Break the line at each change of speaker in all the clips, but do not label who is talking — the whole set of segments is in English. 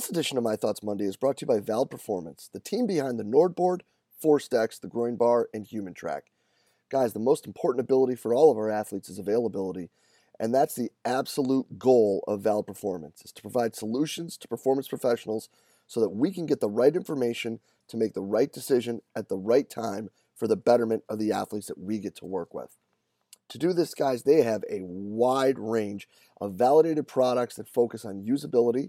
This edition of My Thoughts Monday is brought to you by Vald Performance, the team behind the NordBord, ForceDecks, the Groin Bar, and HumanTrak. Guys, the most important ability for all of our athletes is availability, and that's the absolute goal of Vald Performance, is to provide solutions to performance professionals so that we can get the right information to make the right decision at the right time for the betterment of the athletes that we get to work with. To do this, guys, they have a wide range of validated products that focus on usability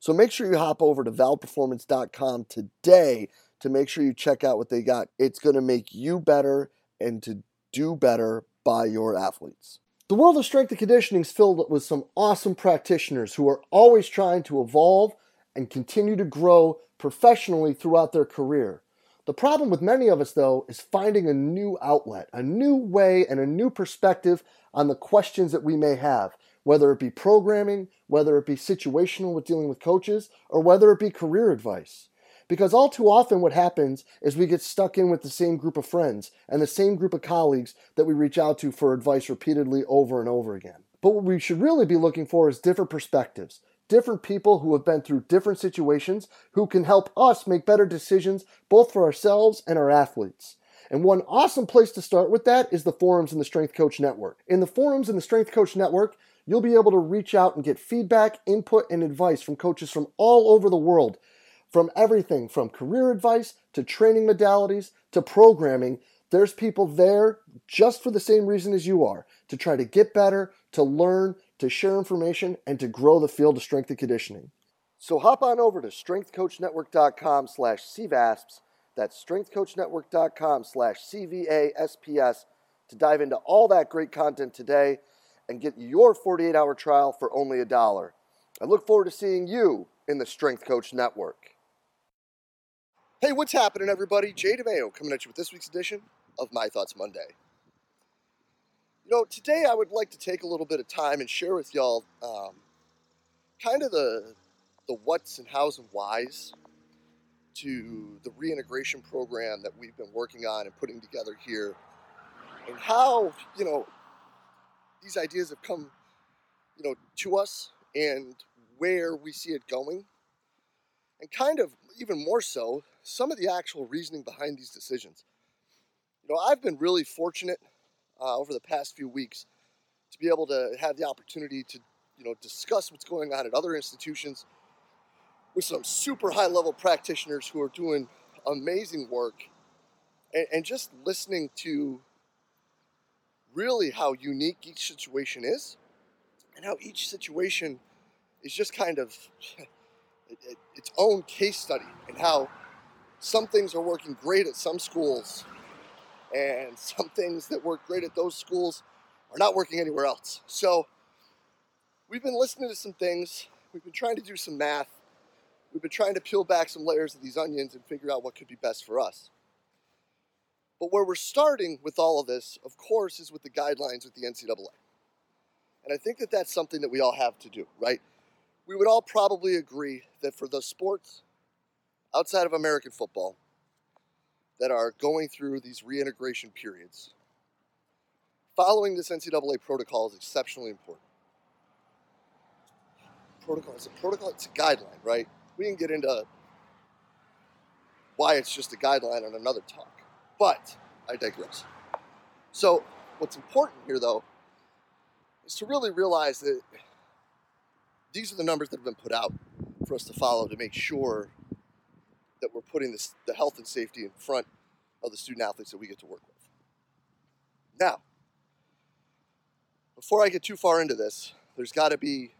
So make sure you hop over to valdperformance.com today to make sure you check out what they got. It's going to make you better and to do better by your athletes. The world of strength and conditioning is filled with some awesome practitioners who are always trying to evolve and continue to grow professionally throughout their career. The problem with many of us, though, is finding a new outlet, a new way, and a new perspective on the questions that we may have, whether it be programming, whether it be situational with dealing with coaches, or whether it be career advice. Because all too often, what happens is we get stuck in with the same group of friends and the same group of colleagues that we reach out to for advice repeatedly over and over again. But what we should really be looking for is different perspectives, different people who have been through different situations who can help us make better decisions both for ourselves and our athletes. And one awesome place to start with that is the forums in the Strength Coach Network. In the forums in the Strength Coach Network, you'll be able to reach out and get feedback, input, and advice from coaches from all over the world from everything from career advice to training modalities to programming. There's people there just for the same reason as you are to try to get better, to learn, to share information, and to grow the field of strength and conditioning. So hop on over to strengthcoachnetwork.com slash CVASPS. That's strengthcoachnetwork.com slash CVASPS to dive into all that great content today and get your 48 hour trial for only a dollar. I look forward to seeing you in the Strength Coach Network. Hey, what's happening, everybody? Jay DeMayo coming at you with this week's edition of My Thoughts Monday. You know, today I would like to take a little bit of time and share with y'all um, kind of the the what's and how's and whys to the reintegration program that we've been working on and putting together here, and how you know these ideas have come, you know, to us and where we see it going, and kind of even more so some of the actual reasoning behind these decisions. You know, I've been really fortunate uh, over the past few weeks to be able to have the opportunity to, you know, discuss what's going on at other institutions with some super high level practitioners who are doing amazing work and, and just listening to really how unique each situation is and how each situation is just kind of its own case study and how some things are working great at some schools, and some things that work great at those schools are not working anywhere else. So we've been listening to some things, we've been trying to do some math, we've been trying to peel back some layers of these onions and figure out what could be best for us. But where we're starting with all of this, of course, is with the guidelines with the NCAA. And I think that that's something that we all have to do, right? We would all probably agree that for the sports outside of American football that are going through these reintegration periods. Following this NCAA protocol is exceptionally important. Protocol is a protocol, it's a guideline, right? We can get into why it's just a guideline on another talk, but I digress. So, what's important here though is to really realize that these are the numbers that have been put out for us to follow to make sure that we're putting this, the health and safety in front of the student athletes that we get to work with. Now, before I get too far into this, there's got to be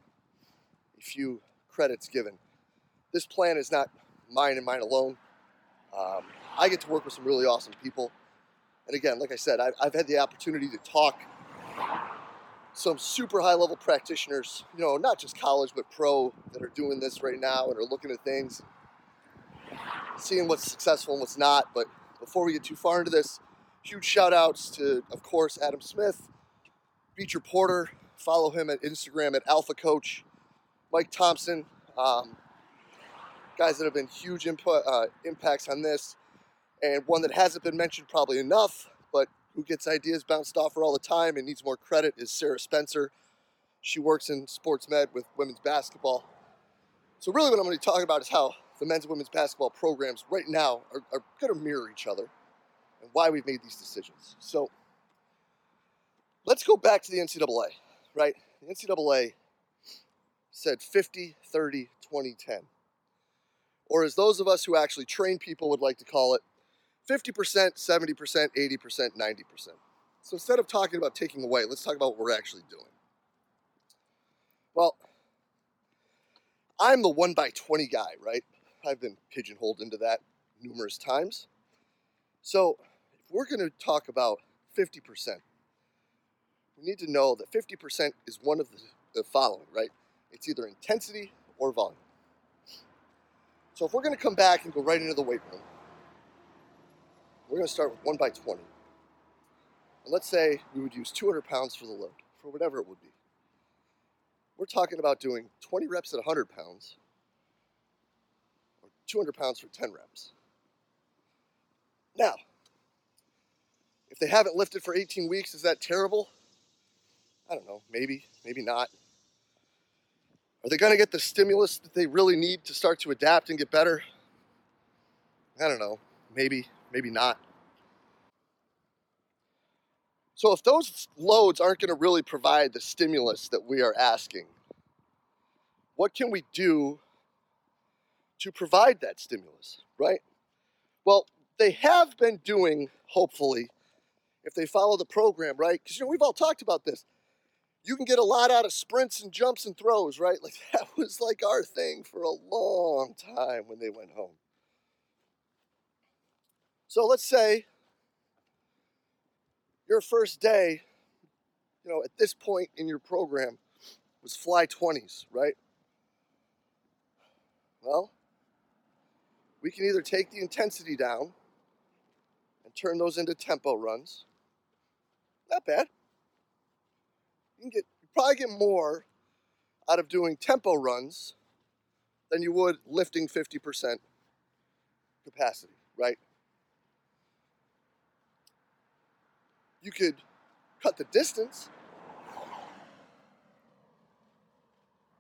a few credits given. This plan is not mine and mine alone. Um, I get to work with some really awesome people. And again, like I said, I've, I've had the opportunity to talk some super high level practitioners, you know, not just college, but pro that are doing this right now and are looking at things, seeing what's successful and what's not. But before we get too far into this, huge shout outs to, of course, Adam Smith, Beecher Porter. Follow him at Instagram at Alpha Coach. Mike Thompson, um, guys that have been huge input, uh, impacts on this, and one that hasn't been mentioned probably enough, but who gets ideas bounced off her all the time and needs more credit is Sarah Spencer. She works in sports med with women's basketball. So, really, what I'm going to be talking about is how the men's and women's basketball programs right now are, are going to mirror each other and why we've made these decisions. So, let's go back to the NCAA, right? The NCAA said 50, 30, 20, 10. Or as those of us who actually train people would like to call it, 50%, 70%, 80%, 90%. So instead of talking about taking away, let's talk about what we're actually doing. Well, I'm the 1 by 20 guy, right? I've been pigeonholed into that numerous times. So if we're going to talk about 50%, we need to know that 50% is one of the, the following, right? It's either intensity or volume. So if we're going to come back and go right into the weight room, we're going to start with 1 by 20. And let's say we would use 200 pounds for the load, for whatever it would be. We're talking about doing 20 reps at 100 pounds, or 200 pounds for 10 reps. Now, if they haven't lifted for 18 weeks, is that terrible? I don't know, maybe, maybe not. Are they going to get the stimulus that they really need to start to adapt and get better? I don't know, maybe, maybe not. So, if those loads aren't going to really provide the stimulus that we are asking, what can we do to provide that stimulus, right? Well, they have been doing, hopefully, if they follow the program, right? Because, you know, we've all talked about this. You can get a lot out of sprints and jumps and throws, right? Like, that was like our thing for a long time when they went home. So let's say your first day, you know, at this point in your program was fly 20s, right? Well, we can either take the intensity down and turn those into tempo runs. Not bad. You can get you probably get more out of doing tempo runs than you would lifting 50% capacity, right? You could cut the distance.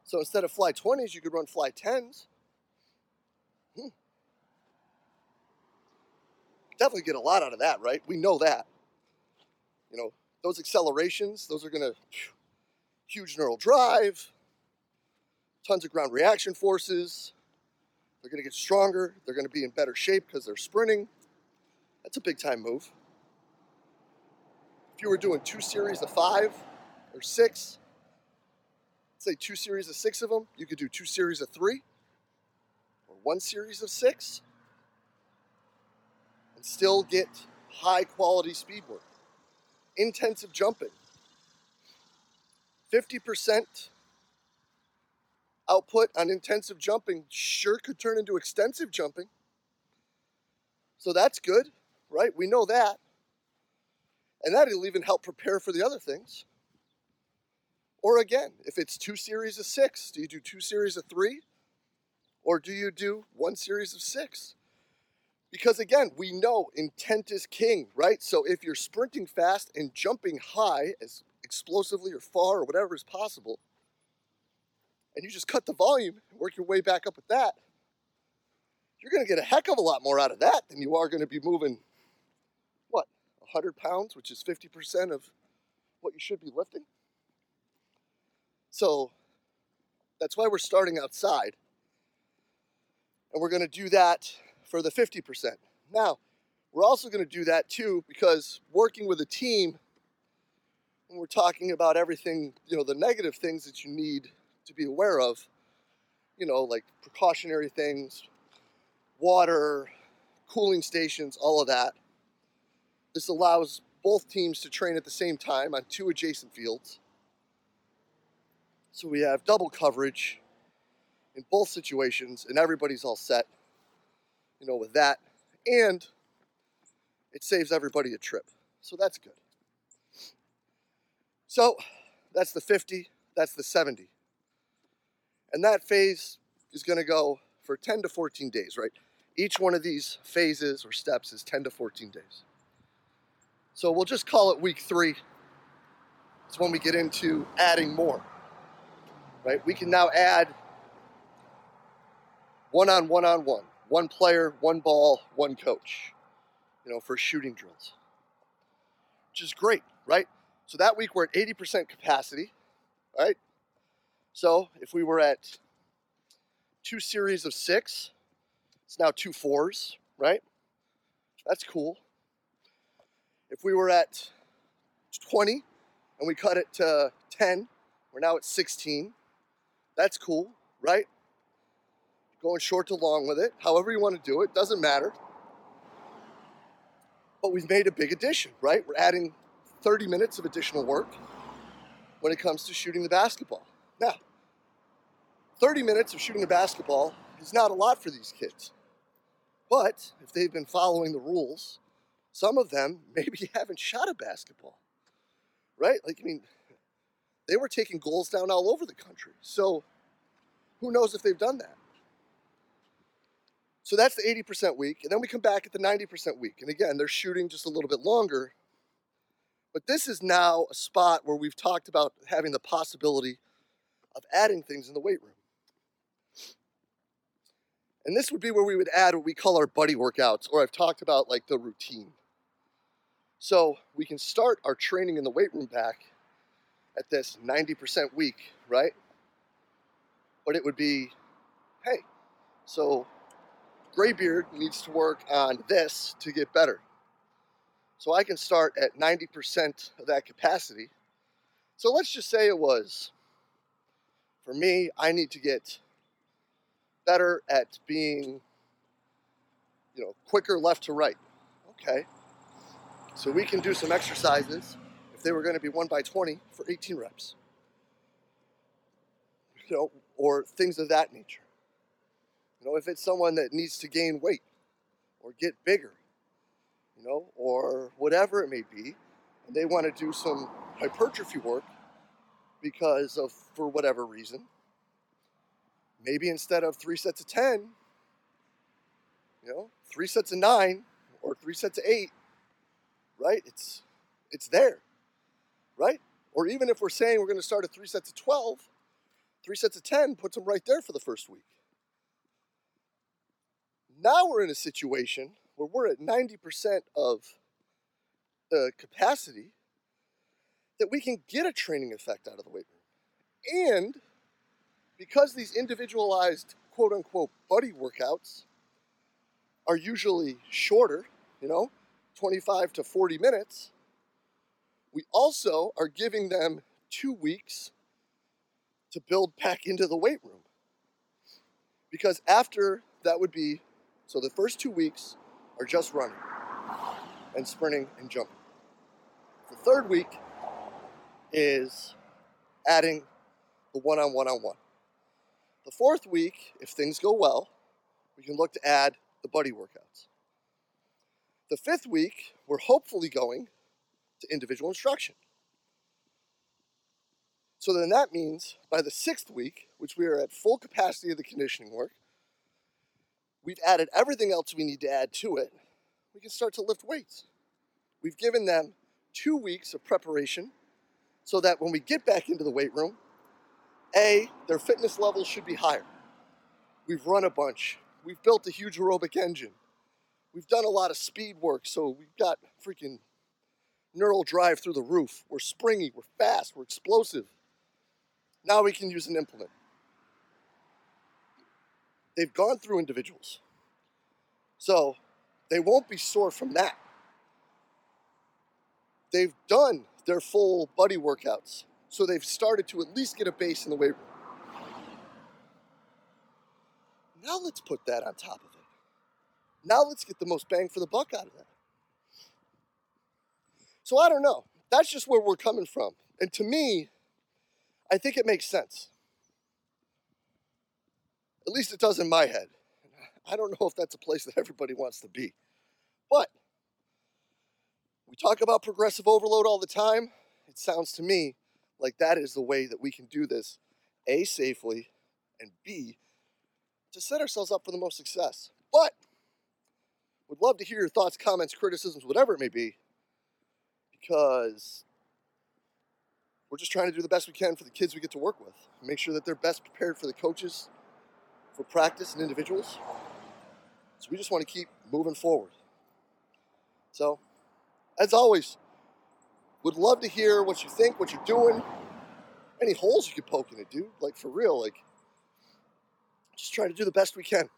So instead of fly 20s, you could run fly 10s. Hmm. Definitely get a lot out of that, right? We know that. You know, those accelerations, those are going to huge neural drive, tons of ground reaction forces. They're going to get stronger. They're going to be in better shape because they're sprinting. That's a big time move if you were doing two series of five or six, say two series of six of them, you could do two series of three or one series of six and still get high quality speed work. Intensive jumping. 50% output on intensive jumping sure could turn into extensive jumping. So that's good, right? We know that. And that'll even help prepare for the other things. Or again, if it's two series of six, do you do two series of three? Or do you do one series of six? Because again, we know intent is king, right? So if you're sprinting fast and jumping high as explosively or far or whatever is possible, and you just cut the volume and work your way back up with that, you're going to get a heck of a lot more out of that than you are going to be moving 100 pounds, which is 50% of what you should be lifting. So that's why we're starting outside. And we're going to do that for the 50%. Now, we're also going to do that too because working with a team, when we're talking about everything, you know, the negative things that you need to be aware of, you know, like precautionary things, water, cooling stations, all of that this allows both teams to train at the same time on two adjacent fields. So we have double coverage in both situations, and everybody's all set, you know, with that. And it saves everybody a trip. So that's good. So that's the 50, that's the 70. And that phase is going to go for 10 to 14 days, right? Each one of these phases or steps is 10 to 14 days. So we'll just call it week three. It's when we get into adding more, right? We can now add one on one on one, one player, one ball, one coach, you know, for shooting drills, which is great, right? So that week we're at 80% capacity, right? So if we were at two series of six, it's now two fours, right? That's cool. If we were at 20 and we cut it to 10, we're now at 16. That's cool, right? Going short to long with it, however you want to do it, doesn't matter. But we've made a big addition, right? We're adding 30 minutes of additional work when it comes to shooting the basketball. Now, 30 minutes of shooting a basketball is not a lot for these kids. But if they've been following the rules, some of them maybe haven't shot a basketball, right? Like, I mean, they were taking goals down all over the country. So who knows if they've done that? So that's the 80% week. And then we come back at the 90% week. And again, they're shooting just a little bit longer. But this is now a spot where we've talked about having the possibility of adding things in the weight room. And this would be where we would add what we call our buddy workouts, or I've talked about like the routine. So we can start our training in the weight room back at this 90% week, right? But it would be, hey, so Graybeard needs to work on this to get better. So I can start at 90% of that capacity. So let's just say it was, for me, I need to get better at being, you know, quicker left to right. Okay. So we can do some exercises if they were going to be 1 by 20 for 18 reps. You know, or things of that nature. You know, if it's someone that needs to gain weight or get bigger, you know, or whatever it may be, and they want to do some hypertrophy work because of for whatever reason, maybe instead of three sets of 10, you know, three sets of nine or three sets of eight, right? It's, it's there, right? Or even if we're saying we're going to start at three sets of 12, three sets of 10 puts them right there for the first week. Now we're in a situation where we're at 90% of the capacity that we can get a training effect out of the weight room. And because these individualized quote unquote buddy workouts are usually shorter, you know, 25 to 40 minutes, we also are giving them two weeks to build back into the weight room. Because after that would be, so the first two weeks are just running and sprinting and jumping. The third week is adding the one on one on one. The fourth week, if things go well, we can look to add the buddy workouts. The fifth week, we're hopefully going to individual instruction. So then that means by the sixth week, which we are at full capacity of the conditioning work, we've added everything else we need to add to it. We can start to lift weights. We've given them two weeks of preparation so that when we get back into the weight room, a, their fitness levels should be higher. We've run a bunch. We've built a huge aerobic engine. We've done a lot of speed work, so we've got freaking neural drive through the roof. We're springy, we're fast, we're explosive. Now we can use an implement. They've gone through individuals. So they won't be sore from that. They've done their full buddy workouts. So they've started to at least get a base in the weight room. Now let's put that on top of it. Now let's get the most bang for the buck out of that. So I don't know. That's just where we're coming from. And to me, I think it makes sense. At least it does in my head. I don't know if that's a place that everybody wants to be. But we talk about progressive overload all the time. It sounds to me like that is the way that we can do this A, safely, and B, to set ourselves up for the most success. But would love to hear your thoughts, comments, criticisms, whatever it may be, because we're just trying to do the best we can for the kids we get to work with. Make sure that they're best prepared for the coaches, for practice, and individuals. So we just want to keep moving forward. So, as always, would love to hear what you think, what you're doing, any holes you could poke in it, dude. Like for real, like just try to do the best we can.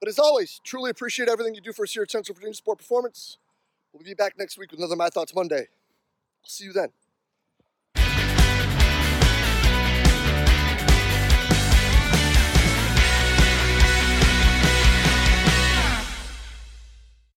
But as always, truly appreciate everything you do for us here at Central Virginia Sport Performance. We'll be back next week with another My Thoughts Monday. I'll see you then.